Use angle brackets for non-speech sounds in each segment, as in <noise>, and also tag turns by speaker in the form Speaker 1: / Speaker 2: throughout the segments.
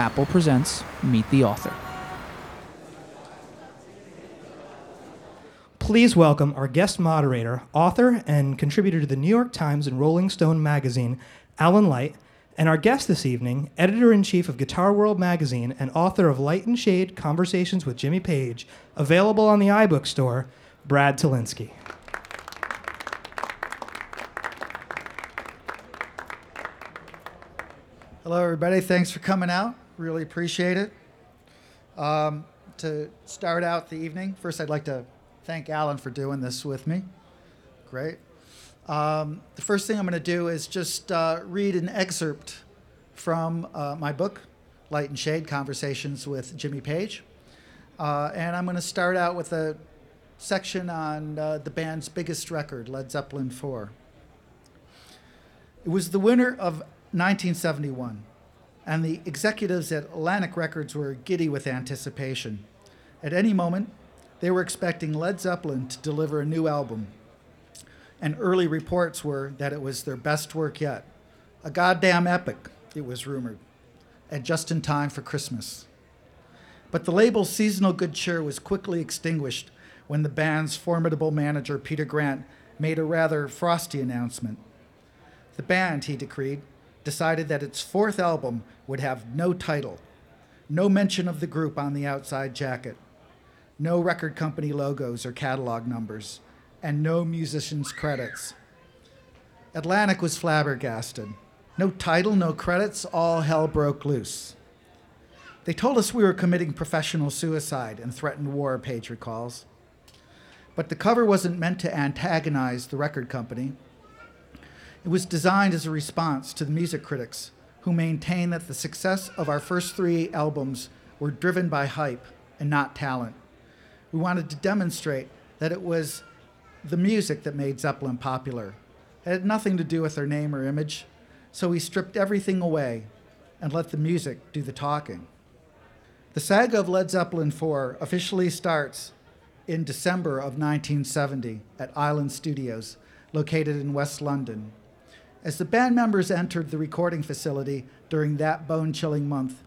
Speaker 1: Apple presents Meet the Author.
Speaker 2: Please welcome our guest moderator, author, and contributor to the New York Times and Rolling Stone magazine, Alan Light, and our guest this evening, editor in chief of Guitar World magazine and author of Light and Shade Conversations with Jimmy Page, available on the iBook store, Brad Tolinsky.
Speaker 3: Hello, everybody. Thanks for coming out. Really appreciate it. Um, to start out the evening, first I'd like to thank Alan for doing this with me. Great. Um, the first thing I'm going to do is just uh, read an excerpt from uh, my book, Light and Shade Conversations with Jimmy Page. Uh, and I'm going to start out with a section on uh, the band's biggest record, Led Zeppelin 4. It was the winter of 1971, and the executives at Atlantic Records were giddy with anticipation. At any moment, they were expecting Led Zeppelin to deliver a new album, and early reports were that it was their best work yet. A goddamn epic, it was rumored, and just in time for Christmas. But the label's seasonal good cheer was quickly extinguished when the band's formidable manager, Peter Grant, made a rather frosty announcement. The band, he decreed, decided that its fourth album would have no title, no mention of the group on the outside jacket, no record company logos or catalog numbers, and no musicians' credits. Atlantic was flabbergasted. No title, no credits, all hell broke loose. They told us we were committing professional suicide and threatened war, Page recalls. But the cover wasn't meant to antagonize the record company. It was designed as a response to the music critics who maintain that the success of our first three albums were driven by hype and not talent. We wanted to demonstrate that it was the music that made Zeppelin popular. It had nothing to do with their name or image, so we stripped everything away and let the music do the talking. The saga of Led Zeppelin 4 officially starts in December of 1970 at Island Studios, located in West London. As the band members entered the recording facility during that bone chilling month,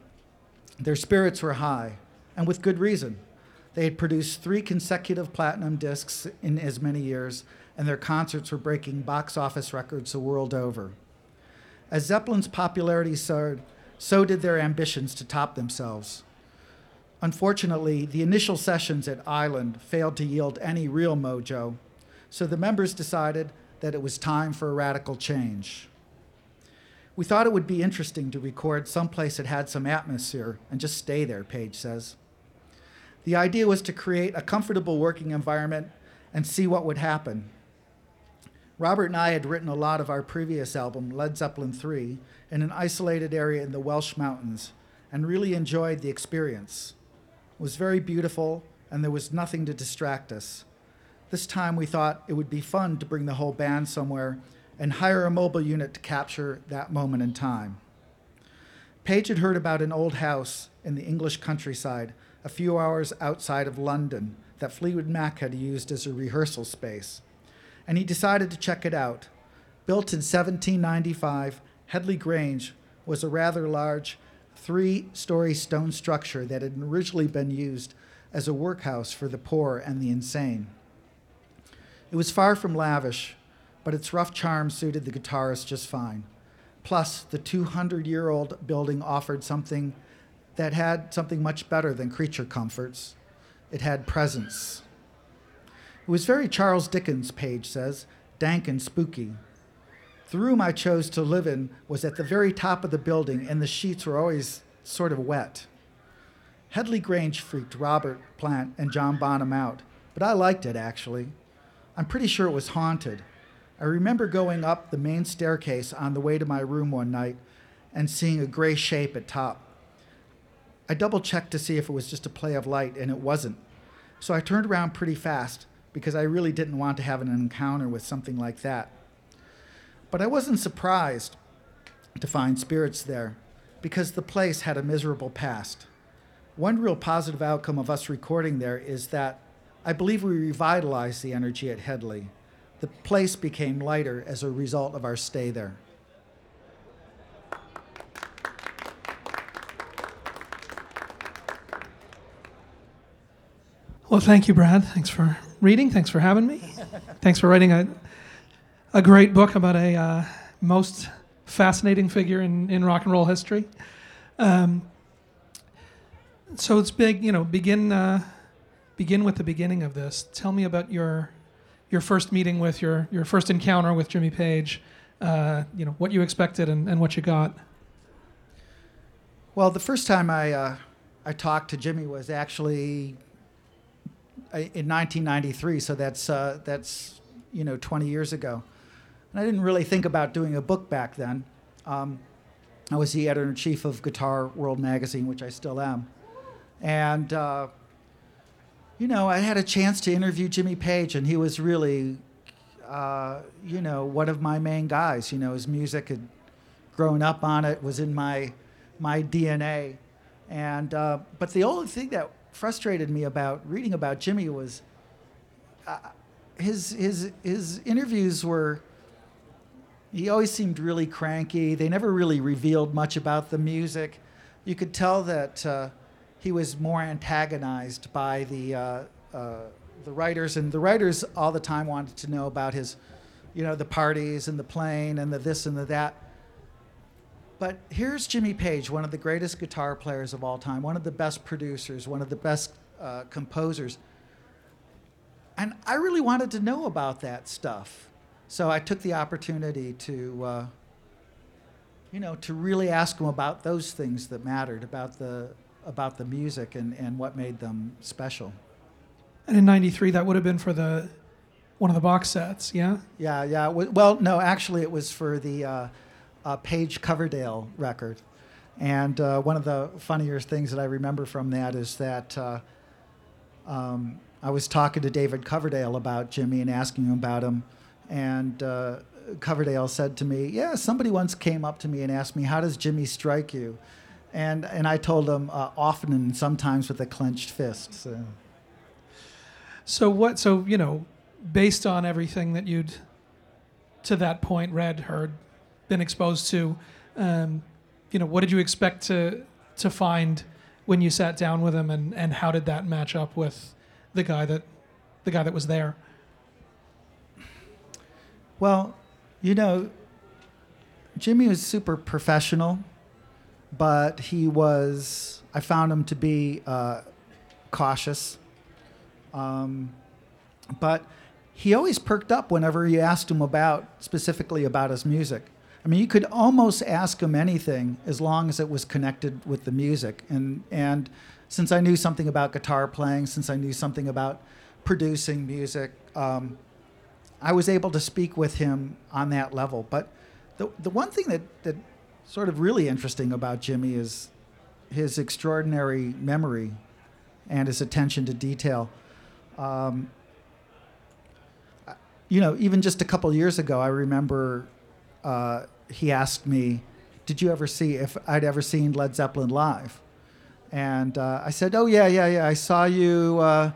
Speaker 3: their spirits were high, and with good reason. They had produced three consecutive platinum discs in as many years, and their concerts were breaking box office records the world over. As Zeppelin's popularity soared, so did their ambitions to top themselves. Unfortunately, the initial sessions at Island failed to yield any real mojo, so the members decided that it was time for a radical change. We thought it would be interesting to record someplace that had some atmosphere and just stay there, Page says. The idea was to create a comfortable working environment and see what would happen. Robert and I had written a lot of our previous album, Led Zeppelin III, in an isolated area in the Welsh Mountains and really enjoyed the experience. It was very beautiful and there was nothing to distract us. This time we thought it would be fun to bring the whole band somewhere and hire a mobile unit to capture that moment in time. Page had heard about an old house in the English countryside a few hours outside of London that Fleetwood Mac had used as a rehearsal space, and he decided to check it out. Built in 1795, Headley Grange was a rather large three story stone structure that had originally been used as a workhouse for the poor and the insane. It was far from lavish, but its rough charm suited the guitarist just fine. Plus, the 200 year old building offered something that had something much better than creature comforts it had presence. It was very Charles Dickens, Page says, dank and spooky. The room I chose to live in was at the very top of the building, and the sheets were always sort of wet. Headley Grange freaked Robert Plant and John Bonham out, but I liked it actually. I'm pretty sure it was haunted. I remember going up the main staircase on the way to my room one night and seeing a gray shape at top. I double checked to see if it was just a play of light, and it wasn't. So I turned around pretty fast because I really didn't want to have an encounter with something like that. But I wasn't surprised to find spirits there because the place had a miserable past. One real positive outcome of us recording there is that I believe we revitalized the energy at Headley. The place became lighter as a result of our stay there.
Speaker 4: Well, thank you, Brad. Thanks for reading. Thanks for having me. Thanks for writing a, a great book about a uh, most fascinating figure in, in rock and roll history. Um, so it's big, you know, begin. Uh, begin with the beginning of this. Tell me about your your first meeting with your your first encounter with Jimmy Page. Uh, you know what you expected and, and what you got.
Speaker 3: Well, the first time I uh, I talked to Jimmy was actually uh, in 1993, so that's uh, that's you know 20 years ago, and I didn't really think about doing a book back then. Um, I was the editor in chief of Guitar World magazine, which I still am, and uh, you know I had a chance to interview Jimmy Page, and he was really uh, you know one of my main guys. You know his music had grown up on it, was in my my DNA. And uh, but the only thing that frustrated me about reading about Jimmy was uh, his his his interviews were. He always seemed really cranky. They never really revealed much about the music. You could tell that uh, he was more antagonized by the uh, uh, the writers, and the writers all the time wanted to know about his, you know, the parties and the plane and the this and the that but here's Jimmy Page, one of the greatest guitar players of all time, one of the best producers, one of the best uh, composers. And I really wanted to know about that stuff. So I took the opportunity to, uh, you know, to really ask him about those things that mattered, about the, about the music and, and what made them special.
Speaker 4: And in '93, that would have been for the one of the box sets, yeah.
Speaker 3: Yeah, yeah. Well, no, actually, it was for the uh, uh, Page Coverdale record. And uh, one of the funnier things that I remember from that is that uh, um, I was talking to David Coverdale about Jimmy and asking him about him. And uh, Coverdale said to me, Yeah, somebody once came up to me and asked me, How does Jimmy strike you? And, and I told him, uh, Often and sometimes with a clenched fist. So.
Speaker 4: so, what, so, you know, based on everything that you'd to that point read, heard, been exposed to. Um, you know, what did you expect to to find when you sat down with him, and, and how did that match up with the guy that the guy that was there?
Speaker 3: Well, you know, Jimmy was super professional, but he was. I found him to be uh, cautious. Um, but he always perked up whenever you asked him about specifically about his music. I mean, you could almost ask him anything as long as it was connected with the music. And and since I knew something about guitar playing, since I knew something about producing music, um, I was able to speak with him on that level. But the the one thing that that sort of really interesting about Jimmy is his extraordinary memory and his attention to detail. Um, you know, even just a couple years ago, I remember uh, he asked me, "Did you ever see if I'd ever seen Led Zeppelin live?" And uh, I said, "Oh yeah, yeah, yeah. I saw you uh,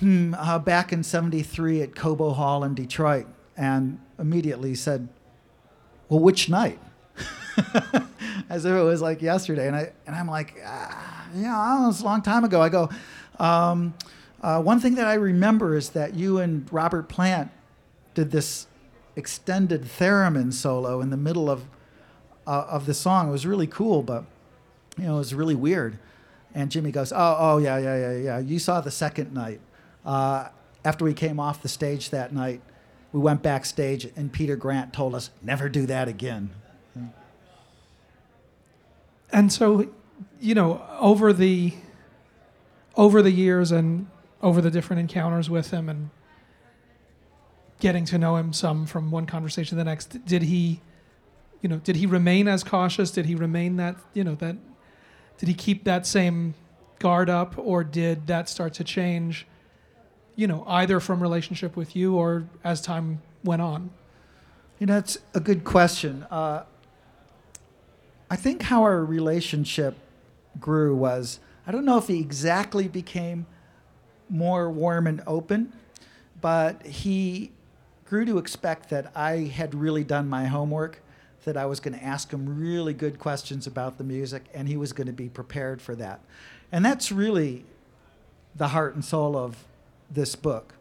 Speaker 3: hmm, uh, back in '73 at Cobo Hall in Detroit." And immediately said, "Well, which night?" <laughs> As if it was like yesterday. And I and I'm like, ah, "Yeah, it was a long time ago." I go. Um, uh, one thing that I remember is that you and Robert Plant did this extended theremin solo in the middle of uh, of the song. It was really cool, but you know, it was really weird. And Jimmy goes, "Oh, oh, yeah, yeah, yeah, yeah. You saw the second night. Uh, after we came off the stage that night, we went backstage, and Peter Grant told us never do that again."
Speaker 4: And so, you know, over the over the years and over the different encounters with him and getting to know him some from one conversation to the next did he you know did he remain as cautious? Did he remain that you know that did he keep that same guard up or did that start to change you know either from relationship with you or as time went on?
Speaker 3: You know that's a good question. Uh, i think how our relationship grew was i don't know if he exactly became more warm and open but he grew to expect that I had really done my homework, that I was going to ask him really good questions about the music, and he was going to be prepared for that. And that's really the heart and soul of this book.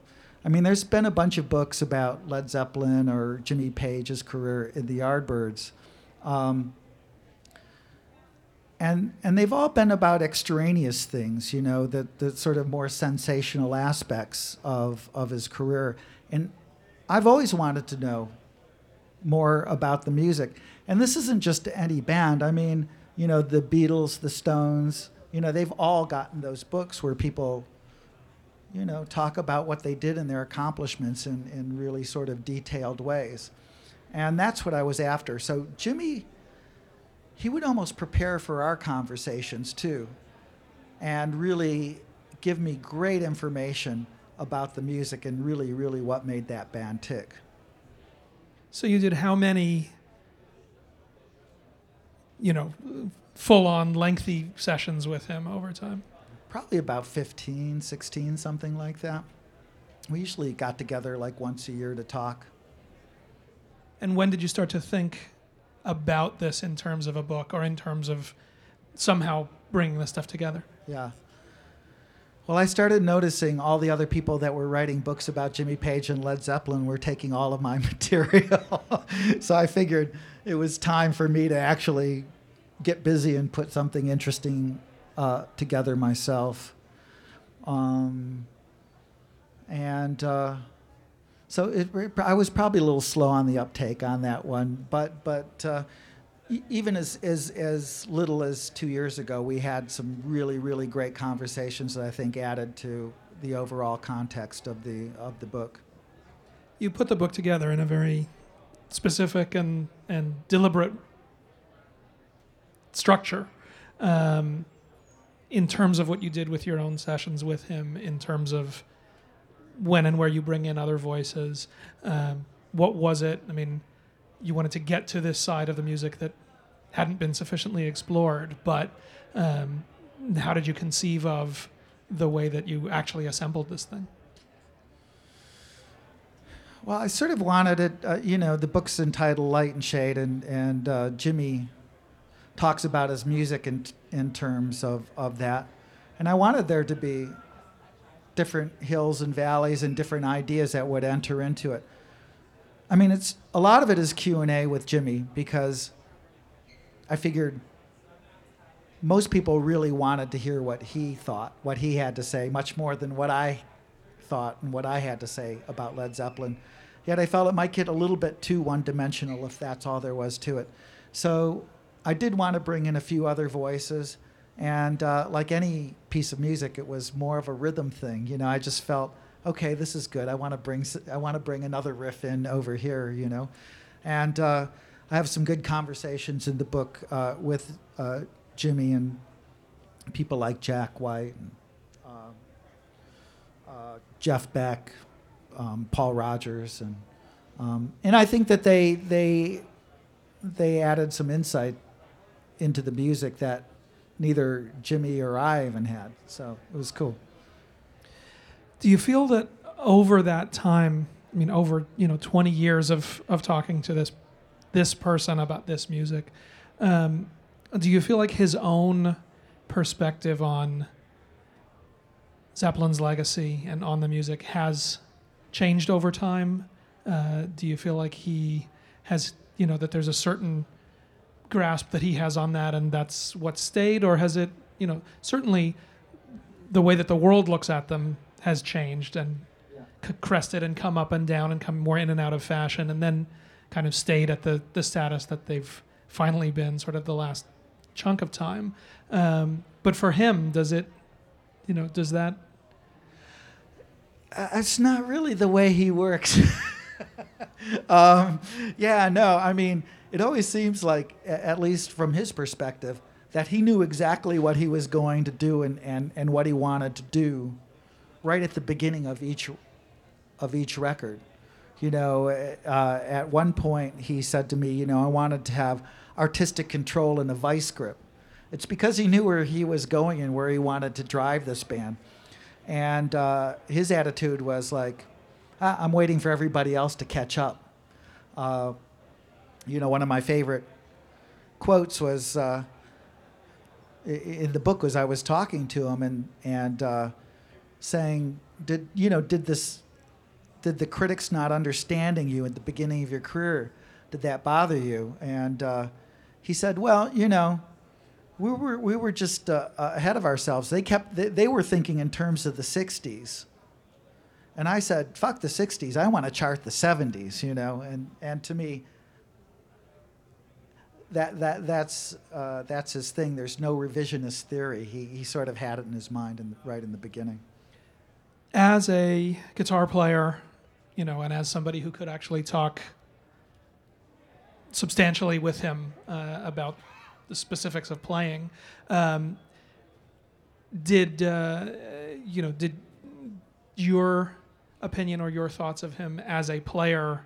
Speaker 3: I mean, there's been a bunch of books about Led Zeppelin or Jimmy Page's career in the Yardbirds. Um, and, and they've all been about extraneous things, you know, the, the sort of more sensational aspects of, of his career. And I've always wanted to know more about the music. And this isn't just any band. I mean, you know, the Beatles, the Stones, you know, they've all gotten those books where people, you know, talk about what they did and their accomplishments in, in really sort of detailed ways. And that's what I was after. So Jimmy, he would almost prepare for our conversations too, and really give me great information about the music and really, really what made that band tick.
Speaker 4: So you did how many, you know, full on lengthy sessions with him over time?
Speaker 3: Probably about 15, 16, something like that. We usually got together like once a year to talk.
Speaker 4: And when did you start to think about this in terms of a book or in terms of somehow bringing this stuff together?
Speaker 3: Yeah. Well, I started noticing all the other people that were writing books about Jimmy Page and Led Zeppelin were taking all of my <laughs> material. so I figured it was time for me to actually get busy and put something interesting uh, together myself. Um, and uh, so it, I was probably a little slow on the uptake on that one, but but uh, even as, as as little as two years ago, we had some really really great conversations that I think added to the overall context of the of the book.
Speaker 4: You put the book together in a very specific and and deliberate structure. Um, in terms of what you did with your own sessions with him, in terms of when and where you bring in other voices. Um, what was it? I mean, you wanted to get to this side of the music that hadn't been sufficiently explored, but um, how did you conceive of the way that you actually assembled this thing?
Speaker 3: Well, I sort of wanted it. Uh, you know, the book's entitled "Light and Shade," and and uh, Jimmy talks about his music in in terms of of that, and I wanted there to be different hills and valleys and different ideas that would enter into it. I mean, it's a lot of it is Q and A with Jimmy because I figured most people really wanted to hear what he thought, what he had to say, much more than what I thought and what I had to say about Led Zeppelin. Yet I felt it might get a little bit too one dimensional if that's all there was to it. So I did want to bring in a few other voices. And uh, like any piece of music, it was more of a rhythm thing. You know, I just felt, okay, this is good. I want to bring, I want to bring another riff in over here. You know, and uh, I have some good conversations in the book uh, with uh, Jimmy and people like Jack White, and, um, uh, Jeff Beck, um, Paul Rodgers, and um, and I think that they they they added some insight into the music that neither Jimmy or I even had. So it was cool.
Speaker 4: Do you feel that over that time, I mean, over you know, 20 years of of talking to this this person about this music, um, do you feel like his own perspective on Zeppelin's legacy and on the music has changed over time? Uh, do you feel like he has, you know, that there's a certain grasp that he has on that and that's what stayed or has it you know certainly the way that the world looks at them has changed and c- crested and come up and down and come more in and out of fashion and then kind of stayed at the the status that they've finally been sort of the last chunk of time. Um, but for him does it you know does that
Speaker 3: uh, it's not really the way he works. <laughs> Um, yeah no i mean it always seems like, at least from his perspective, that he knew exactly what he was going to do and, and, and what he wanted to do right at the beginning of each of each record. You know, uh, at one point he said to me, you know, I wanted to have artistic control in a vice grip. It's because he knew where he was going and where he wanted to drive this band. And uh, his attitude was like, ah, I'm waiting for everybody else to catch up. Uh, you know, one of my favorite quotes was uh, in the book was I was talking to him and and uh, saying, "Did you know? Did this? Did the critics not understanding you at the beginning of your career? Did that bother you?" And uh, he said, "Well, you know." We were, we were just uh, ahead of ourselves. They kept they, they were thinking in terms of the '60s, and I said, "Fuck the '60s. I want to chart the '70s." You know, and and to me, that that that's uh, that's his thing. There's no revisionist theory. He he sort of had it in his mind in, right in the beginning.
Speaker 4: As a guitar player, you know, and as somebody who could actually talk substantially with him uh, about the specifics of playing, um, did uh, you know did your opinion or your thoughts of him as a player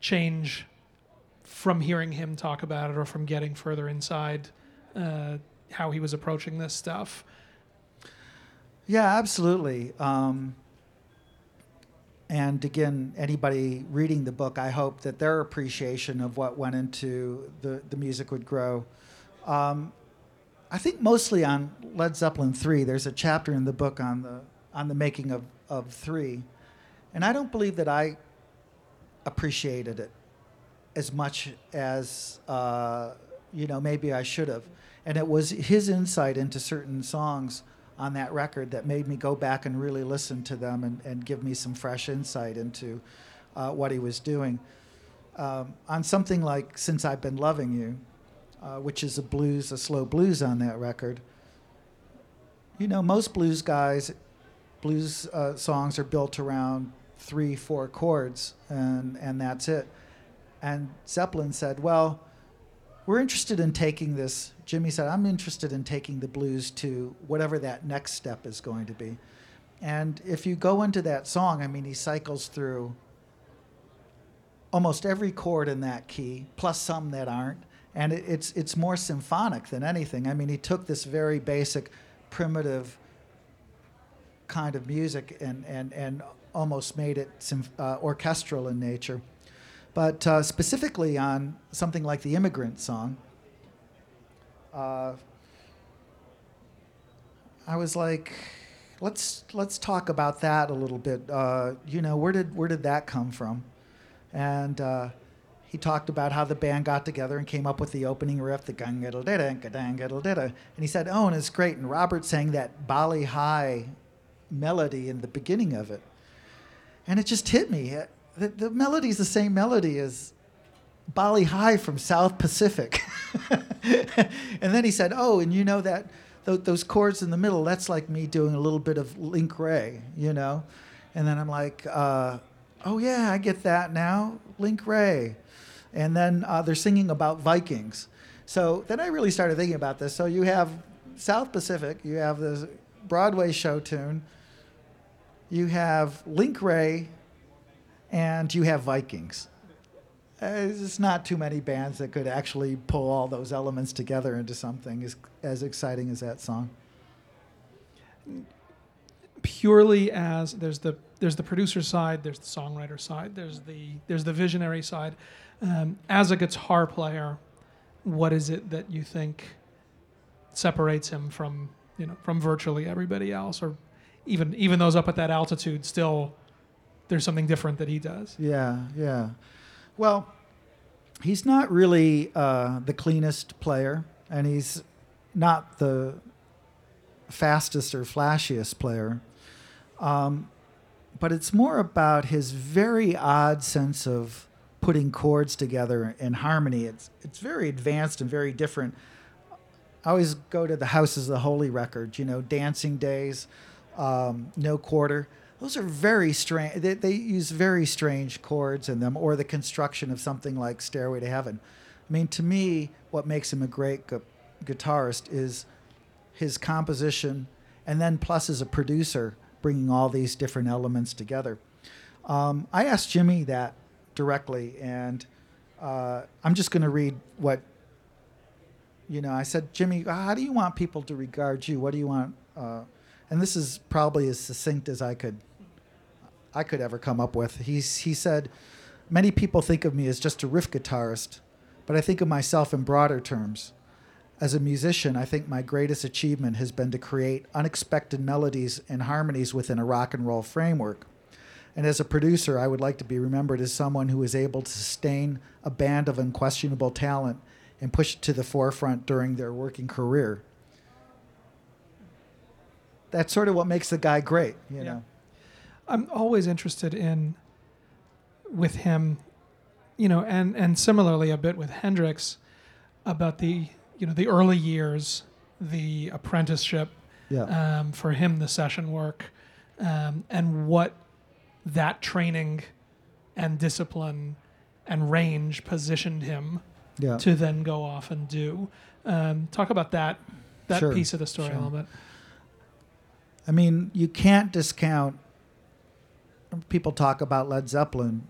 Speaker 4: change from hearing him talk about it or from getting further inside uh, how he was approaching this stuff.
Speaker 3: Yeah, absolutely. Um, and again, anybody reading the book, I hope that their appreciation of what went into the, the music would grow. Um, I think mostly on Led Zeppelin 3, there's a chapter in the book on the, on the making of, of 3. And I don't believe that I appreciated it as much as uh, you know maybe I should have. And it was his insight into certain songs on that record that made me go back and really listen to them and, and give me some fresh insight into uh, what he was doing. Um, on something like Since I've Been Loving You, uh, which is a blues, a slow blues on that record, you know, most blues guys, blues uh, songs are built around three, four chords, and, and that's it. And Zeppelin said, Well, we're interested in taking this. Jimmy said, I'm interested in taking the blues to whatever that next step is going to be. And if you go into that song, I mean, he cycles through almost every chord in that key, plus some that aren't. And it, it's, it's more symphonic than anything. I mean, he took this very basic, primitive kind of music and, and, and almost made it uh, orchestral in nature. But uh, specifically on something like the immigrant song, uh, I was like, let's let's talk about that a little bit. Uh, you know, where did where did that come from? And uh, he talked about how the band got together and came up with the opening riff, the gang And he said, "Oh, and it's great." And Robert sang that Bali Ha'i melody in the beginning of it, and it just hit me the, the melody's the same melody as Bali Ha'i from South Pacific. <laughs> and then he said, "Oh, and you know that th- those chords in the middle, that's like me doing a little bit of Link Wray, you know." And then I'm like, uh, "Oh yeah, I get that now, Link Wray. And then uh, they're singing about Vikings. So then I really started thinking about this. So you have South Pacific, you have this Broadway show tune, you have Link Wray and you have Vikings. There's not too many bands that could actually pull all those elements together into something as, as exciting as that song.
Speaker 4: Purely as there's the there's the producer side, there's the songwriter side, there's the there's the visionary side. Um, as a guitar player, what is it that you think separates him from you know from virtually everybody else, or even even those up at that altitude still there's something different that he does.
Speaker 3: Yeah, yeah. Well, he's not really uh, the cleanest player, and he's not the fastest or flashiest player. Um, but it's more about his very odd sense of putting chords together in harmony. It's it's very advanced and very different. I always go to the Houses of the Holy record, you know, Dancing Days, um, No Quarter those are very strange. They, they, use very strange chords in them, or the construction of something like Stairway to Heaven. I mean, to me, what makes him a great gu- guitarist is his composition, and then plus as a producer, bringing all these different elements together. Um, I asked Jimmy that directly, and uh, I'm just going to read what you know. I said, Jimmy, how do you want people to regard you? What do you want? Uh, and this is probably as succinct as I could I could ever come up with. He's, he said, Many people think of me as just a riff guitarist, but I think of myself in broader terms as a musician, I think my greatest achievement has been to create unexpected melodies and harmonies within a rock and roll framework. And as a producer, I would like to be remembered as someone who was able to sustain a band of unquestionable talent and push it to the forefront during their working career. That's sort of what makes the guy great, you
Speaker 4: Yeah.
Speaker 3: know.
Speaker 4: I'm always interested in with him, you know, and and similarly a bit with Hendrix about the you know the early years, the apprenticeship,
Speaker 3: Yeah.
Speaker 4: um, for him the session work, um, and what that training and discipline and range positioned him
Speaker 3: yeah.
Speaker 4: to then go off and do. Um, talk about that that
Speaker 3: Sure,
Speaker 4: piece of the story
Speaker 3: sure.
Speaker 4: a little bit.
Speaker 3: I mean, you can't discount. People talk about Led Zeppelin,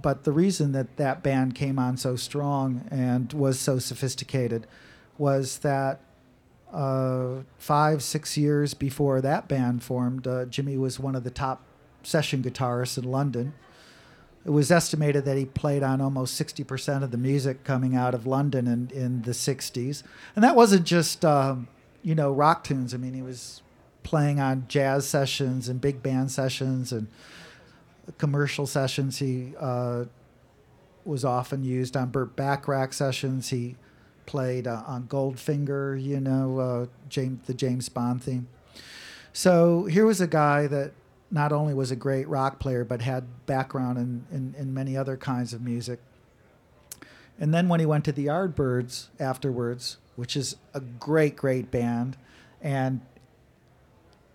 Speaker 3: but the reason that that band came on so strong and was so sophisticated was that uh, five, six years before that band formed, uh, Jimmy was one of the top session guitarists in London. It was estimated that he played on almost 60% of the music coming out of London in, in the 60s. And that wasn't just, um, you know, rock tunes. I mean, he was playing on jazz sessions and big band sessions and commercial sessions. He uh, was often used on Burt Bacharach sessions. He played uh, on Goldfinger, you know, uh, James, the James Bond theme. So here was a guy that not only was a great rock player, but had background in, in, in many other kinds of music. And then when he went to the Yardbirds afterwards, which is a great, great band, and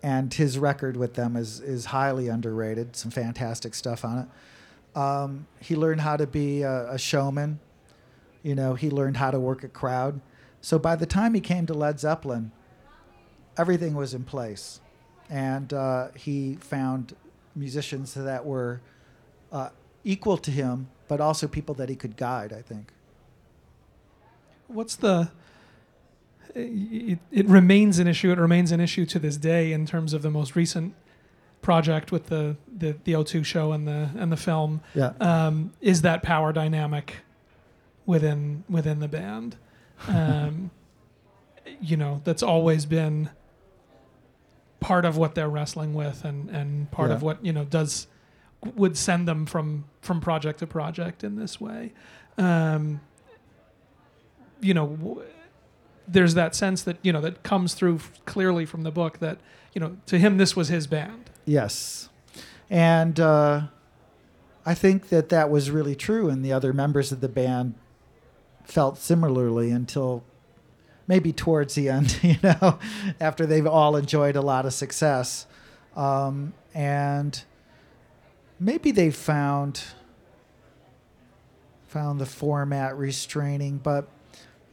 Speaker 3: and his record with them is is highly underrated. Some fantastic stuff on it. Um, he learned how to be a, a showman. You know, he learned how to work a crowd. So by the time he came to Led Zeppelin, everything was in place, and uh, he found musicians that were uh, equal to him, but also people that he could guide. I think.
Speaker 4: What's the it, it remains an issue. It remains an issue to this day in terms of the most recent project with the the, the O2 show and the and the film.
Speaker 3: Yeah.
Speaker 4: Um, is that power dynamic within within the band? Um, <laughs> you know, that's always been part of what they're wrestling with, and and part of what you know does would send them from from project to project in this way. Um, you know, w- there's that sense that you know that comes through clearly from the book that you know to him this was his band.
Speaker 3: Yes. And uh, I think that that was really true, and the other members of the band felt similarly until maybe towards the end, <laughs> you know, after they've all enjoyed a lot of success. Um, and maybe they found found the format restraining, but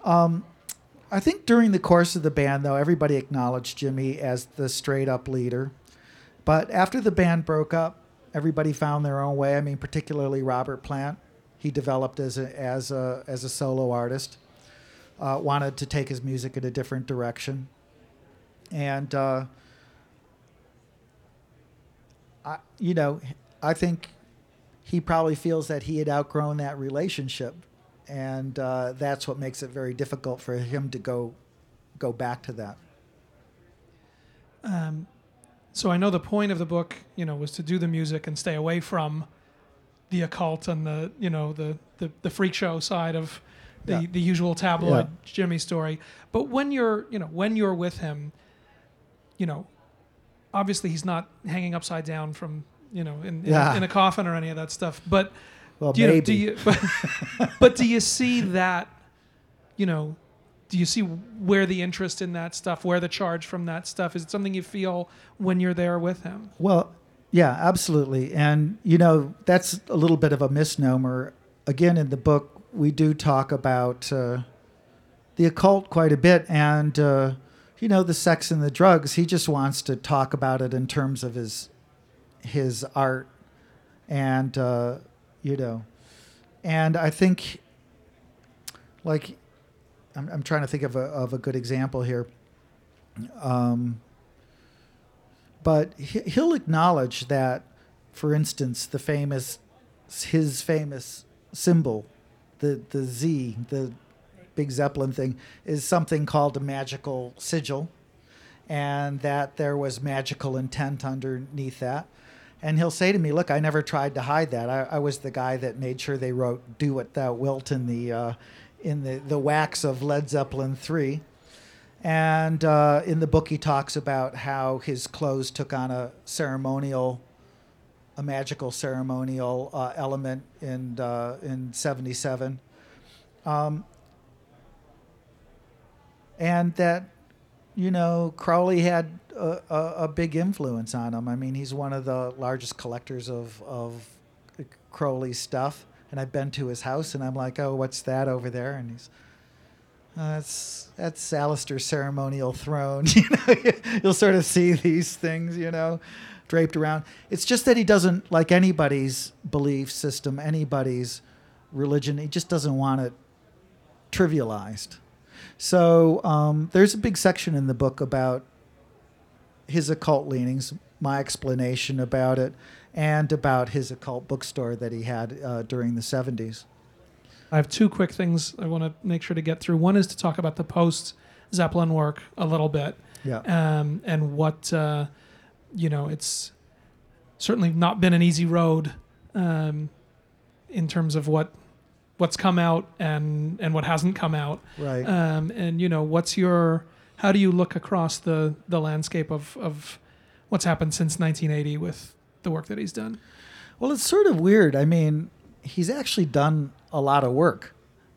Speaker 3: um, I think during the course of the band, though, everybody acknowledged Jimmy as the straight up leader. But after the band broke up, everybody found their own way. I mean, particularly Robert Plant. He developed as a as a as a solo artist. Uh, wanted to take his music in a different direction, and uh, I, you know, I think he probably feels that he had outgrown that relationship, and uh, that's what makes it very difficult for him to go go back to that.
Speaker 4: Um, so I know the point of the book, you know, was to do the music and stay away from the occult and the, you know, the the, the freak show side of the,
Speaker 3: Yeah.
Speaker 4: the usual tabloid
Speaker 3: Yeah.
Speaker 4: Jimmy story. But when you're, you know, when you're with him, you know, obviously he's not hanging upside down from, you know, in, in,
Speaker 3: Yeah.
Speaker 4: a, in a coffin or any of that stuff. But
Speaker 3: Well,
Speaker 4: do you,
Speaker 3: maybe.
Speaker 4: do you but, <laughs> but do you see that, you know, do you see where the interest in that stuff, where the charge from that stuff is it something you feel when you're there with him?
Speaker 3: Well, yeah, absolutely. And, you know, that's a little bit of a misnomer. Again, in the book, we do talk about uh, the occult quite a bit and, uh, you know, the sex and the drugs. He just wants to talk about it in terms of his his art and, uh, you know, and I think, like, I'm, I'm trying to think of a, of a good example here. Um, but he- he'll acknowledge that, for instance, the famous, his famous symbol, the the Z, the big Zeppelin thing is something called a magical sigil, and that there was magical intent underneath that. And he'll say to me, "Look, I never tried to hide that. I, I was the guy that made sure they wrote "Do What Thou Wilt" in the uh, in the the wax of Led Zeppelin three." And uh, in the book, he talks about how his clothes took on a ceremonial, a magical ceremonial uh, element in uh, in '77, um, and that you know Crowley had a, a, a, big influence on him. I mean, he's one of the largest collectors of of Crowley stuff, and I've been to his house, and I'm like, oh, what's that over there? And he's uh, that's that's Aleister's ceremonial throne. <laughs> You know, <laughs> you'll sort of see these things, you know, draped around. It's just that he doesn't like anybody's belief system, anybody's religion. He just doesn't want it trivialized. So um, there's a big section in the book about his occult leanings, my explanation about it, and about his occult bookstore that he had uh, during the 70s.
Speaker 4: I have two quick things I want to make sure to get through. One is to talk about the post Zeppelin work a little bit.
Speaker 3: Yeah.
Speaker 4: Um, and what, uh, you know, it's certainly not been an easy road um, in terms of what what's come out and and what hasn't come out.
Speaker 3: Right.
Speaker 4: Um, and you know, what's your how do you look across the the landscape of of what's happened since 1980 with the work that he's done?
Speaker 3: Well, it's sort of weird. I mean, he's actually done a lot of work.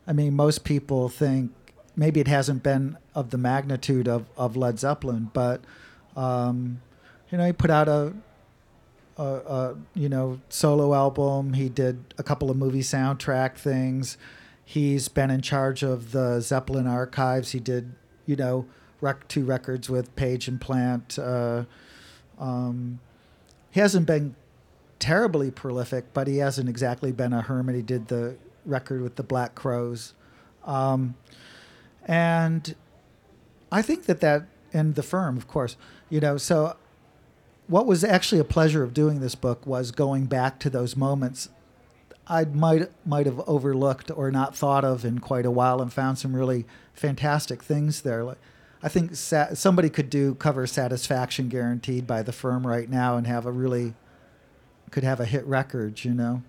Speaker 3: I mean, most people think maybe it hasn't been of the magnitude of, of Led Zeppelin, but um, you know, he put out a, a, a, you know solo album. He did a couple of movie soundtrack things. He's been in charge of the Zeppelin archives. He did you know rec- two records with Page and Plant. Uh, um, he hasn't been terribly prolific, but he hasn't exactly been a hermit. He did the record with the Black Crowes, Um, and I think that that, and the firm, of course, you know, so what was actually a pleasure of doing this book was going back to those moments I might might have overlooked or not thought of in quite a while, and found some really fantastic things there. Like, I think sa- somebody could do cover "Satisfaction Guaranteed" by the firm right now and have a really could have a hit record, you know.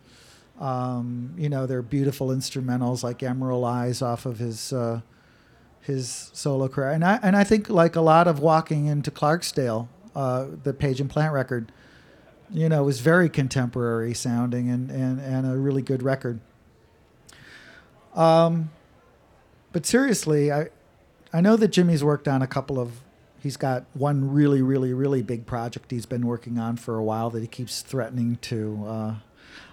Speaker 3: Um, you know, there are beautiful instrumentals like Emerald Eyes off of his uh, his solo career, and I and I think like a lot of Walking into Clarksdale, uh, the Page and Plant record, you know, was very contemporary sounding and and and a really good record. Um, but seriously, I I know that Jimmy's worked on a couple of. He's got one really, really, really big project he's been working on for a while that he keeps threatening to uh,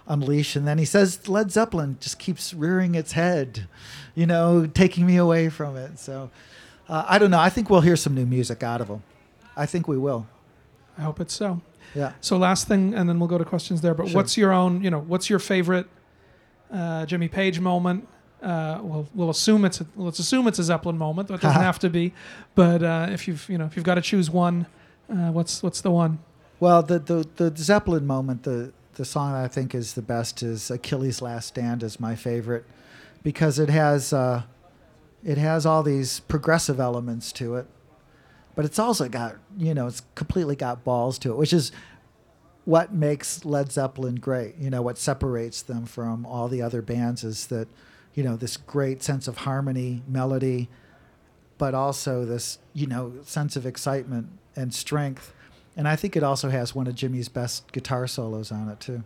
Speaker 3: unleash and then he says led zeppelin just keeps rearing its head you know taking me away from it so uh, i don't know i think we'll hear some new music out of him i think we will
Speaker 4: I hope it's so.
Speaker 3: yeah
Speaker 4: So last thing, and then we'll go to questions there. But
Speaker 3: Sure.
Speaker 4: what's your own? You know, what's your favorite uh, Jimmy Page moment? Uh, well, we'll assume it's a, let's assume it's a Zeppelin moment. It doesn't <laughs> have to be, but uh, if you've you know if you've got to choose one, uh, what's what's the one?
Speaker 3: well the, the the zeppelin moment the the song i think is the best is achilles last stand is my favorite because it has uh, it has all these progressive elements to it but it's also got you know it's completely got balls to it which is what makes led zeppelin great you know what separates them from all the other bands is that you know this great sense of harmony melody but also this you know sense of excitement and strength. And i think it also has one of jimmy's best guitar solos on it too.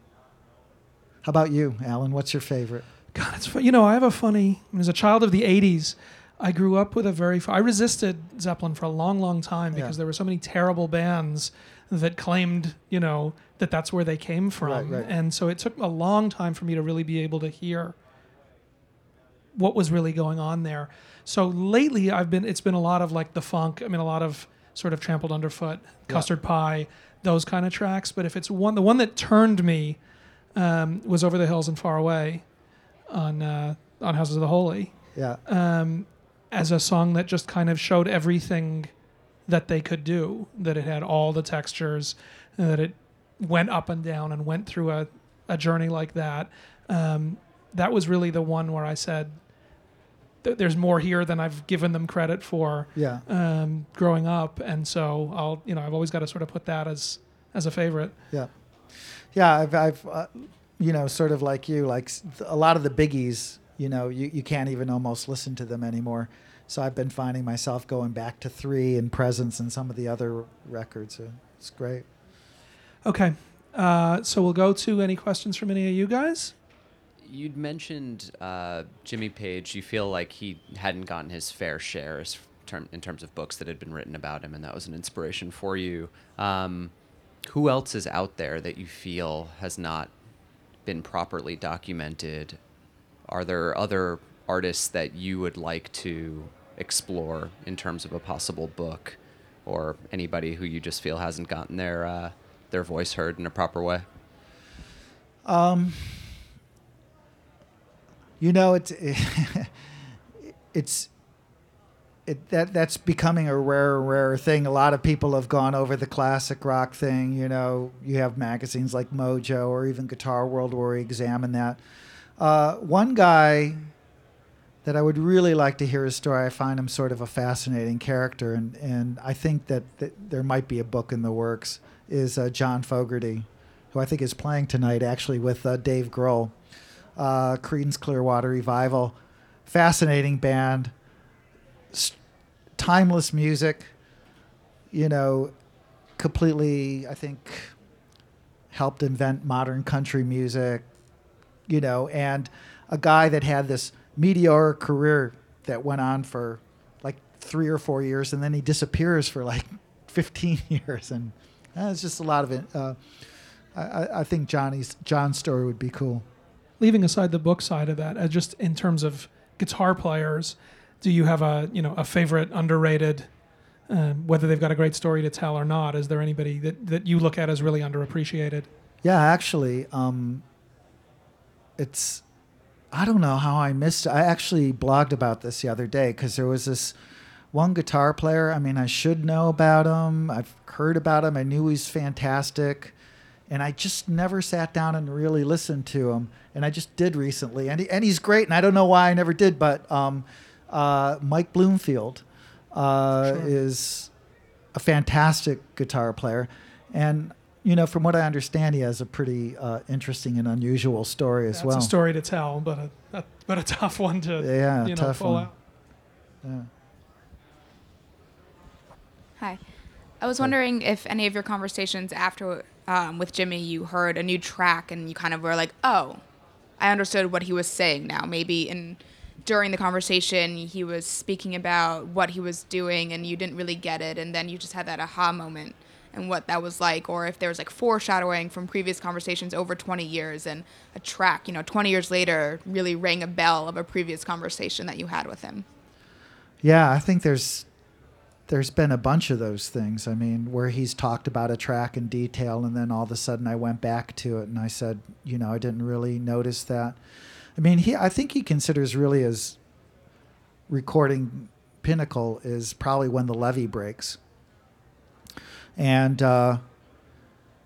Speaker 3: How about you alan? What's your favorite?
Speaker 4: God, it's you know I have a funny. As a child of the '80s, I grew up with a very. I resisted Zeppelin for a long, long time because
Speaker 3: Yeah.
Speaker 4: there were so many terrible bands that claimed, you know, that that's where they came from,
Speaker 3: right.
Speaker 4: and so it took a long time for me to really be able to hear what was really going on there. So lately, I've been. It's been a lot of like the funk. I mean, a lot of sort of trampled underfoot, custard pie, those kind of tracks. But if it's one, the one that turned me um, was over the hills and far away on uh, on Houses of the Holy
Speaker 3: yeah
Speaker 4: um, as a song that just kind of showed everything that they could do. That it had all the textures, that it went up and down and went through a, a journey like that. Um, that was really the one where I said, there's more here than I've given them credit for
Speaker 3: Yeah.
Speaker 4: um, growing up, and so I'll you know I've always got to sort of put that as as a favorite.
Speaker 3: Yeah, yeah. I've, I've uh, you know, sort of like you, like a lot of the biggies. You know, you, you can't even almost listen to them anymore. So I've been finding myself going back to three and presence and some of the other records. It's great.
Speaker 4: Okay, uh, so we'll go to any questions from any of you guys.
Speaker 5: You'd mentioned uh, Jimmy Page. You feel like he hadn't gotten his fair share term, in terms of books that had been written about him, and that was an inspiration for you. Um, who else is out there that you feel has not been properly documented? Are there other artists that you would like to explore in terms of a possible book, or anybody who you just feel hasn't gotten their uh, their voice heard in a proper way?
Speaker 3: Um, you know, it's <laughs> it's it, that that's becoming a rarer, rarer thing. A lot of people have gone over the classic rock thing. You know, you have magazines like Mojo or even Guitar World where we examine that. Uh, one guy that I would really like to hear his story. I find him sort of a fascinating character, and, and I think that, there might be a book in the works. Is uh, John Fogerty, who I think is playing tonight actually with uh, Dave Grohl, uh, Creedence Clearwater Revival, fascinating band, timeless music, you know, completely I think helped invent modern country music, you know, and a guy that had this meteoric career that went on for like three or four years, and then he disappears for like <laughs> 15 years, and uh, it's just a lot of it. Uh, I- I, think Johnny's John's story would be cool.
Speaker 4: leaving aside the book side of that, uh, just in terms of guitar players, do you have a you know a favorite underrated, um, whether they've got a great story to tell or not? Is there anybody that, that you look at as really underappreciated?
Speaker 3: Yeah, actually, um, it's. I don't know how I missed. It. I actually blogged about this the other day because there was this one guitar player. I mean, I should know about him. I've heard about him. I knew he's fantastic, and I just never sat down and really listened to him. And I just did recently, and he, and he's great. And I don't know why I never did, but um, uh, Mike Bloomfield uh,
Speaker 4: Sure.
Speaker 3: is a fantastic guitar player, and you know, from what I understand, he has a pretty uh, interesting and unusual story as
Speaker 4: That's
Speaker 3: well.
Speaker 4: a story to tell, but a, a but a tough one to
Speaker 3: Yeah,
Speaker 4: you know
Speaker 3: tough
Speaker 4: pull
Speaker 3: one.
Speaker 4: out.
Speaker 3: Yeah.
Speaker 6: Hi. I was wondering if any of your conversations after um, with Jimmy, you heard a new track and you kind of were like, "Oh, I understood what he was saying now." Maybe in during the conversation, he was speaking about what he was doing and you didn't really get it, and then you just had that aha moment and what that was like, or if there was like foreshadowing from previous conversations over 20 years and a track, you know, 20 years later really rang a bell of a previous conversation that you had with him.
Speaker 3: Yeah, I think there's there's been a bunch of those things. I mean, where he's talked about a track in detail, and then all of a sudden I went back to it and I said, you know, I didn't really notice that. I mean, he I think he considers really as recording pinnacle is probably when the levee breaks. And uh,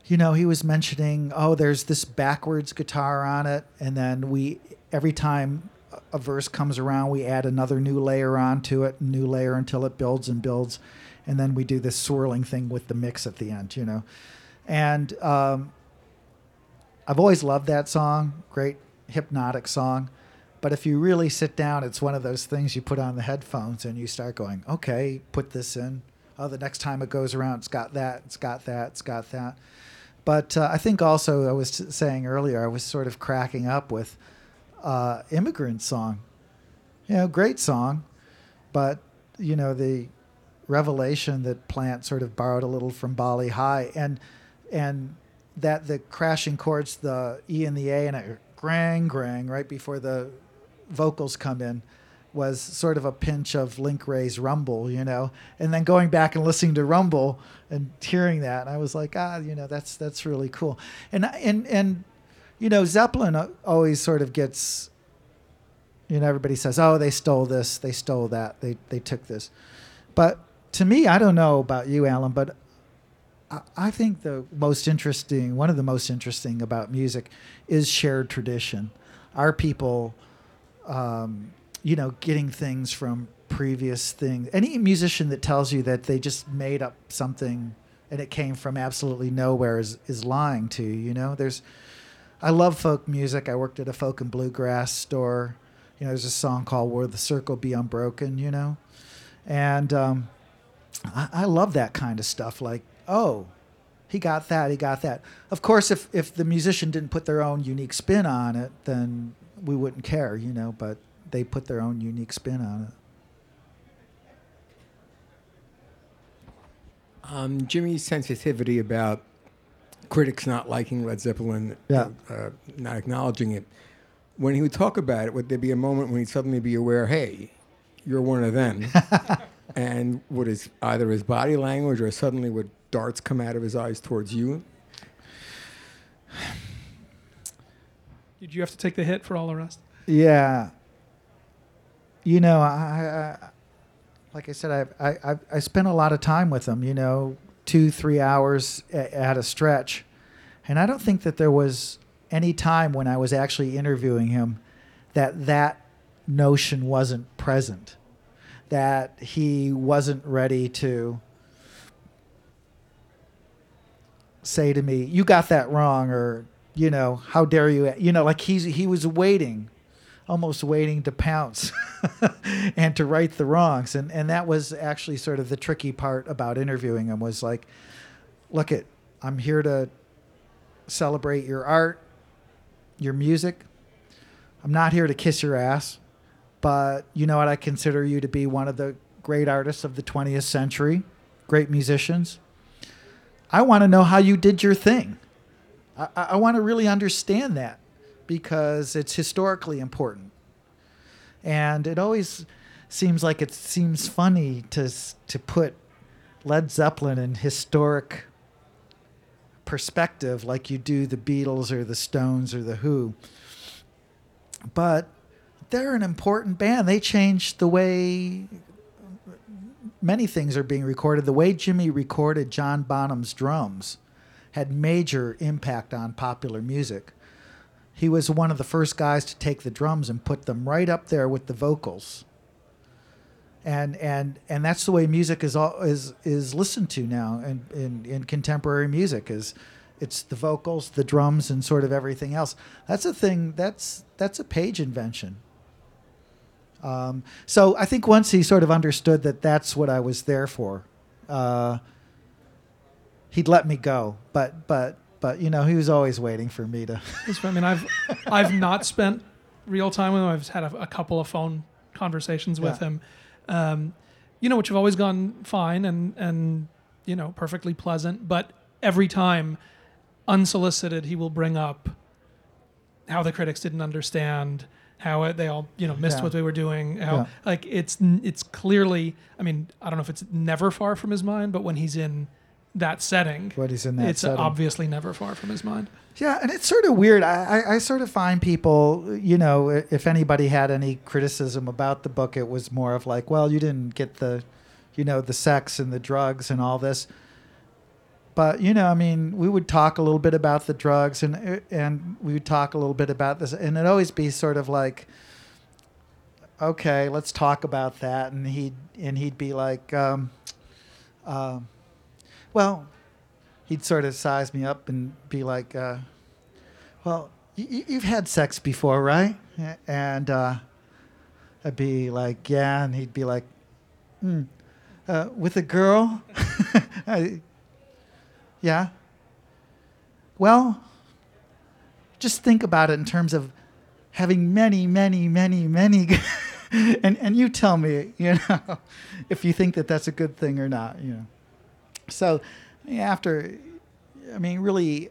Speaker 3: you know, he was mentioning, oh, there's this backwards guitar on it, and then we every time a verse comes around, we add another new layer onto it, new layer until it builds and builds, and then we do this swirling thing with the mix at the end, you know. And um, I've always loved that song, great hypnotic song. But if you really sit down, it's one of those things you put on the headphones and you start going, okay, put this in. Oh, the next time it goes around, it's got that, it's got that, it's got that. But uh, I think also, I was saying earlier, I was sort of cracking up with uh, immigrant song. You know, great song, but you know the revelation that Plant sort of borrowed a little from Bali Ha'i, and and that the crashing chords, the E and the A, and a grang grang right before the vocals come in, was sort of a pinch of Link Wray's Rumble, you know, and then going back and listening to Rumble and hearing that, I was like, ah, you know, that's that's really cool, and and and you know, Zeppelin always sort of gets, you know, everybody says, oh, they stole this, they stole that, they, they took this. But to me, I don't know about you, Alan, but I, I think the most interesting, one of the most interesting about music is shared tradition. Our people um, you know, getting things from previous things. Any musician that tells you that they just made up something and it came from absolutely nowhere is, is lying to you. You know, there's, I love folk music. I worked at a folk and bluegrass store. You know, there's a song called "Where the Circle Be Unbroken." You know, and um, I, I love that kind of stuff. Like, oh, he got that, he got that. Of course, if if the musician didn't put their own unique spin on it, then we wouldn't care. You know, but they put their own unique spin on it.
Speaker 7: Um, Jimmy's sensitivity about critics not liking Led Zeppelin,
Speaker 3: Yeah.
Speaker 7: uh, not acknowledging it. When he would talk about it, would there be a moment when he'd suddenly be aware, hey, you're one of them? <laughs> and would his either his body language or suddenly would darts come out of his eyes towards you?
Speaker 4: Did you have to take the hit for all the rest?
Speaker 3: Yeah. You know, I, I like I said, I, I I spent a lot of time with him. You know, two three hours a- at a stretch, and I don't think that there was any time when I was actually interviewing him that that notion wasn't present, that he wasn't ready to say to me, "You got that wrong," or you know, "How dare you?" You know, like he's he was waiting, almost waiting to pounce <laughs> and to right the wrongs, and and that was actually sort of the tricky part about interviewing him was like, "Look it, I'm here to celebrate your art, your music. I'm not here to kiss your ass." But you know what? I consider you to be one of the great artists of the 20th century, great musicians. I want to know how you did your thing. I, I I want to really understand that because it's historically important. And it always seems like it seems funny to to put Led Zeppelin in historic perspective like you do the Beatles or the Stones or the Who. But they're an important band. They changed the way many things are being recorded. The way Jimmy recorded John Bonham's drums had major impact on popular music. He was one of the first guys to take the drums and put them right up there with the vocals. And and and that's the way music is all, is is listened to now in, in, in contemporary music is it's the vocals, the drums, and sort of everything else. That's a thing. That's that's a page invention. Um, so I think once he sort of understood that that's what I was there for, uh, he'd let me go. But but but you know he was always waiting for me to. <laughs>
Speaker 4: I mean, I've I've not spent real time with him. I've had a, a couple of phone conversations with
Speaker 3: Yeah.
Speaker 4: him, um, you know, which have always gone fine and and you know perfectly pleasant. But every time, unsolicited, he will bring up how the critics didn't understand. How it, they all, you know, missed
Speaker 3: Yeah.
Speaker 4: what they were doing. How
Speaker 3: Yeah.
Speaker 4: like it's it's clearly. I mean, I don't know if it's never far from his mind, but when he's in that setting,
Speaker 3: What he's in that
Speaker 4: it's
Speaker 3: setting.
Speaker 4: obviously never far from his mind.
Speaker 3: Yeah, and it's sort of weird. I, I, I sort of find people, you know, if anybody had any criticism about the book, it was more of like, well, you didn't get the, you know, the sex and the drugs and all this. But you know, I mean, we would talk a little bit about the drugs, and and we would talk a little bit about this, and it'd always be sort of like, okay, let's talk about that, and he'd and he'd be like, um, um, well, he'd sort of size me up and be like, uh, "Well, y- you've had sex before, right?" And uh, I'd be like, "Yeah," and he'd be like, hmm, uh, "With a girl?" <laughs> I, yeah. Well, just think about it in terms of having many, many, many, many. <laughs> and and you tell me, you know, <laughs> if you think that that's a good thing or not, you know. So after, I mean, really,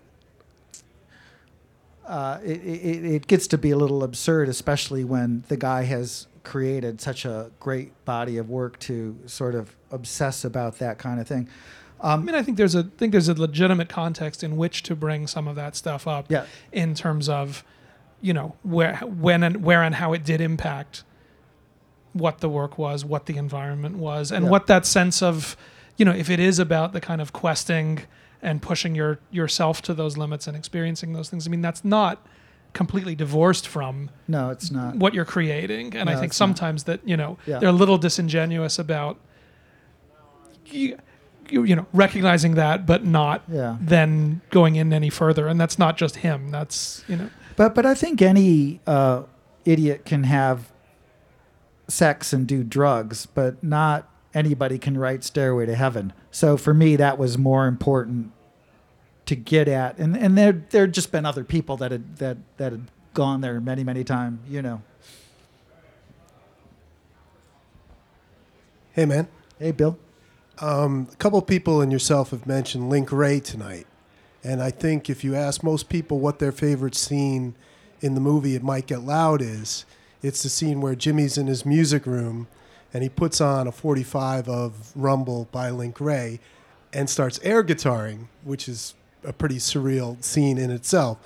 Speaker 3: uh, it, it, it gets to be a little absurd, especially when the guy has created such a great body of work to sort of obsess about that kind of thing.
Speaker 4: I
Speaker 3: Um,
Speaker 4: mean, I think there's a think there's a legitimate context in which to bring some of that stuff up.
Speaker 3: Yeah.
Speaker 4: In terms of, you know, where when and where and how it did impact what the work was, what the environment was, and
Speaker 3: Yeah.
Speaker 4: what that sense of, you know, if it is about the kind of questing and pushing your yourself to those limits and experiencing those things. I mean, that's not completely divorced from
Speaker 3: No, it's not.
Speaker 4: what you're creating. And I think
Speaker 3: it's not.
Speaker 4: sometimes that, you know,
Speaker 3: Yeah.
Speaker 4: they're a little disingenuous about, you, you, you know, recognizing that, but not
Speaker 3: Yeah.
Speaker 4: then going in any further. And that's not just him. That's, you know,
Speaker 3: But but I think any uh, idiot can have sex and do drugs, but not anybody can write Stairway to Heaven. So for me, that was more important to get at. And and there there had just been other people that had that that had gone there many many times. You know.
Speaker 8: Hey, man.
Speaker 3: Hey, Bill.
Speaker 8: Um, a couple people and yourself have mentioned Link Wray tonight. And I think if you ask most people what their favorite scene in the movie It Might Get Loud is, it's the scene where Jimmy's in his music room and he puts on a 45 of Rumble by Link Wray and starts air guitaring, which is a pretty surreal scene in itself.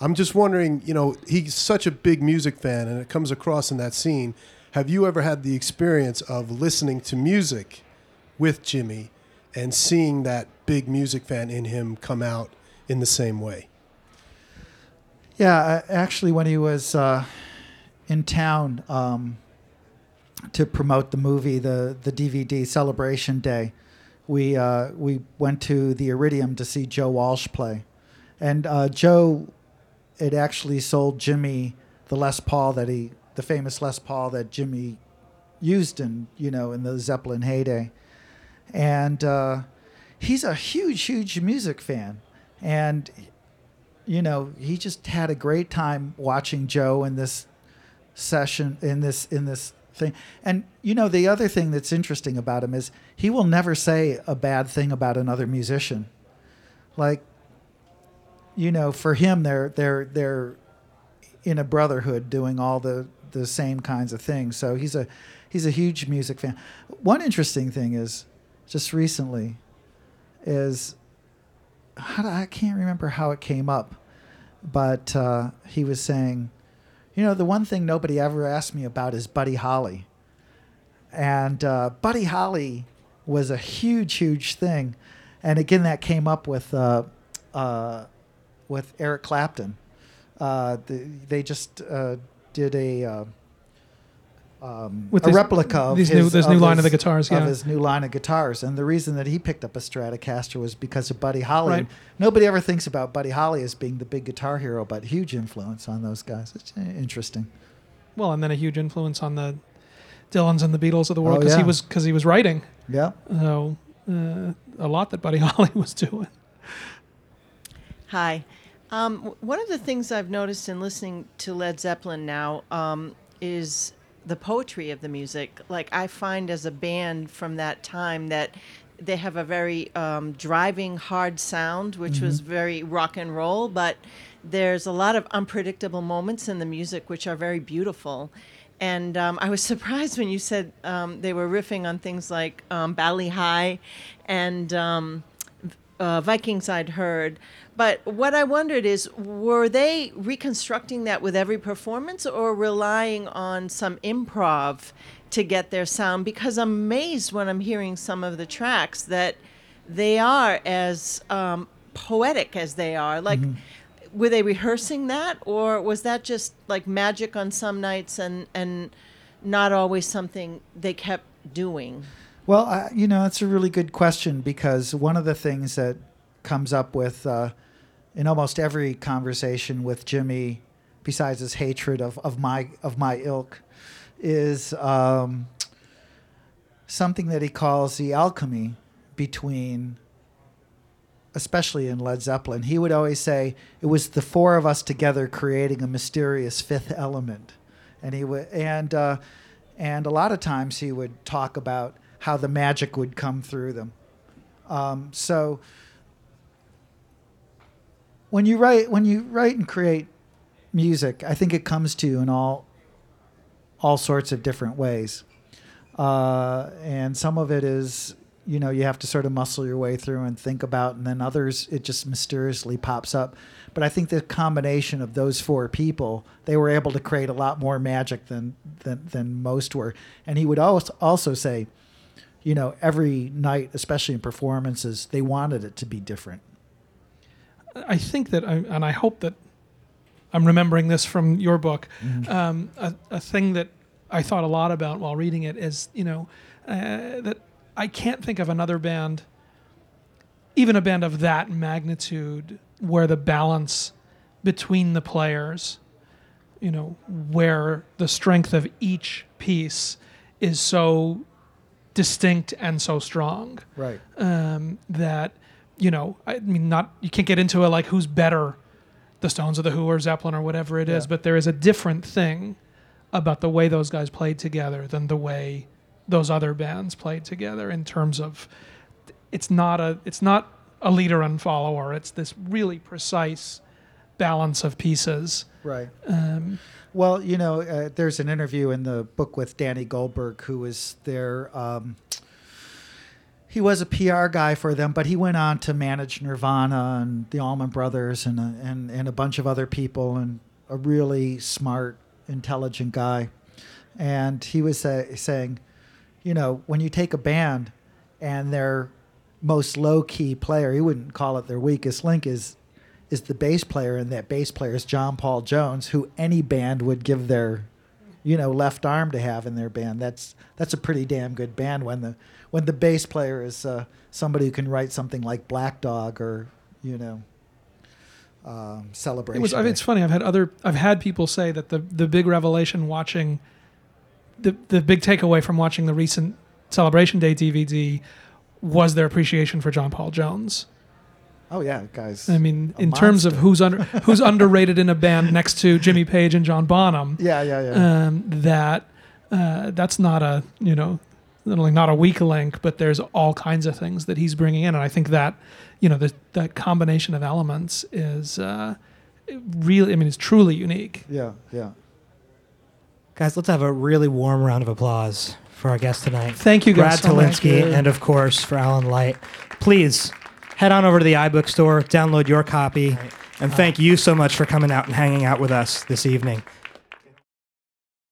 Speaker 8: I'm just wondering, you know, he's such a big music fan and it comes across in that scene. Have you ever had the experience of listening to music with Jimmy and seeing that big music fan in him come out in the same way?
Speaker 3: Yeah, actually, when he was uh, in town um, to promote the movie, the the DVD Celebration Day, we uh, we went to the Iridium to see Joe Walsh play, and uh, Joe had actually sold Jimmy the Les Paul that he, the famous Les Paul that Jimmy used in you know in the Zeppelin heyday, and uh, he's a huge huge music fan, and you know, he just had a great time watching Joe in this session in this in this thing. And you know, the other thing that's interesting about him is he will never say a bad thing about another musician. Like you know, for him they're they're they're in a brotherhood doing all the the same kinds of things. So he's a he's a huge music fan. One interesting thing is just recently is I can't remember how it came up, but uh, he was saying, you know, the one thing nobody ever asked me about is Buddy Holly, and uh, Buddy Holly was a huge, huge thing, and again that came up with uh, uh, with Eric Clapton. Uh, the, they just uh, did a. Um,
Speaker 4: With
Speaker 3: a
Speaker 4: this-
Speaker 3: replica of his,
Speaker 4: new- this
Speaker 3: of
Speaker 4: new line of the guitars,
Speaker 3: of
Speaker 4: yeah.
Speaker 3: his new line of guitars, and the reason that he picked up a Stratocaster was because of Buddy Holly.
Speaker 4: Right.
Speaker 3: And Nobody ever thinks about Buddy Holly as being the big guitar hero, but huge influence on those guys. It's uh, interesting.
Speaker 4: well, and then a huge influence on the Dylans and the Beatles of the world
Speaker 3: Oh,
Speaker 4: because he was, because he was writing.
Speaker 3: Yeah.
Speaker 4: So uh, a lot that Buddy <laughs> Holly was doing.
Speaker 9: Hi. Um, one of the things I've noticed in listening to Led Zeppelin now um, is the poetry of the music. Like, I find as a band from that time that they have a very um, driving, hard sound, which was very rock and roll, but there's a lot of unpredictable moments in the music which are very beautiful. And um, I was <laughs> surprised when you said um, they were riffing on things like um, Bali Ha'i and um, uh, Vikings I'd heard. But what I wondered is, were they reconstructing that with every performance or relying on some improv to get their sound? Because I'm amazed when I'm hearing some of the tracks that they are as um, poetic as they are. Like, were they rehearsing that or was that just like magic on some nights and, and not always something they kept doing?
Speaker 3: Well, I, you know, that's a really good question because one of the things that comes up with uh, in almost every conversation with Jimmy, besides his hatred of, of my of my ilk, is um, something that he calls the alchemy between, especially in Led Zeppelin. He would always say it was the four of us together creating a mysterious fifth element, and he would and uh, and a lot of times he would talk about how the magic would come through them. Um, so when you write when you write and create music, I think it comes to you in all all sorts of different ways. Uh, and some of it is, you know, you have to sort of muscle your way through and think about, and then others it just mysteriously pops up. But I think the combination of those four people, they were able to create a lot more magic than than, than most were. And he would also also say, you know, every night, especially in performances, they wanted it to be different.
Speaker 4: I think that, I, and I hope that I'm remembering this from your book. Um, a, a thing that I thought a lot about while reading it is, you know, uh, that I can't think of another band, even a band of that magnitude, where the balance between the players, you know, where the strength of each piece is so distinct and so strong
Speaker 3: Right.
Speaker 4: um, that you know I mean not you can't get into it like who's better the Stones or the Who or Zeppelin or whatever it is
Speaker 3: Yeah.
Speaker 4: but there is a different thing about the way those guys played together than the way those other bands played together in terms of it's not a it's not a leader and follower it's this really precise balance of pieces
Speaker 3: Right.
Speaker 4: um,
Speaker 3: Well, you know, uh, there's an interview in the book with Danny Goldberg, who was their. Um, he was a PR guy for them, but he went on to manage Nirvana and the Allman Brothers and a, and and a bunch of other people, and a really smart, intelligent guy. And he was uh, saying, you know, when you take a band and their most low key player, he wouldn't call it their weakest link, is is the bass player, and that bass player is John Paul Jones, who any band would give their, you know, left arm to have in their band. That's that's a pretty damn good band when the when the bass player is uh, somebody who can write something like Black Dog or you know, um, Celebration.
Speaker 4: It was. It's funny. I've had other. I've had people say that the the big revelation watching, the the big takeaway from watching the recent Celebration Day DVD was their appreciation for John Paul Jones.
Speaker 3: Oh yeah, guys.
Speaker 4: I mean,
Speaker 3: A
Speaker 4: in terms of who's under <laughs> who's underrated in a band next to Jimmy Page and John Bonham,
Speaker 3: yeah, yeah, yeah.
Speaker 4: um, that uh, that's not a you know not only not a weak link, but there's all kinds of things that he's bringing in, and I think that you know the, that combination of elements is uh, really, I mean, it's truly unique.
Speaker 3: yeah, yeah.
Speaker 2: Guys, let's have a really warm round of applause for our guest tonight.
Speaker 4: Thank you
Speaker 2: Brad
Speaker 4: guys so much.
Speaker 2: Tolinski, and of course for Alan Light. Please head on over to the iBook store, download your copy, and uh, thank you so much for coming out and hanging out with us this evening.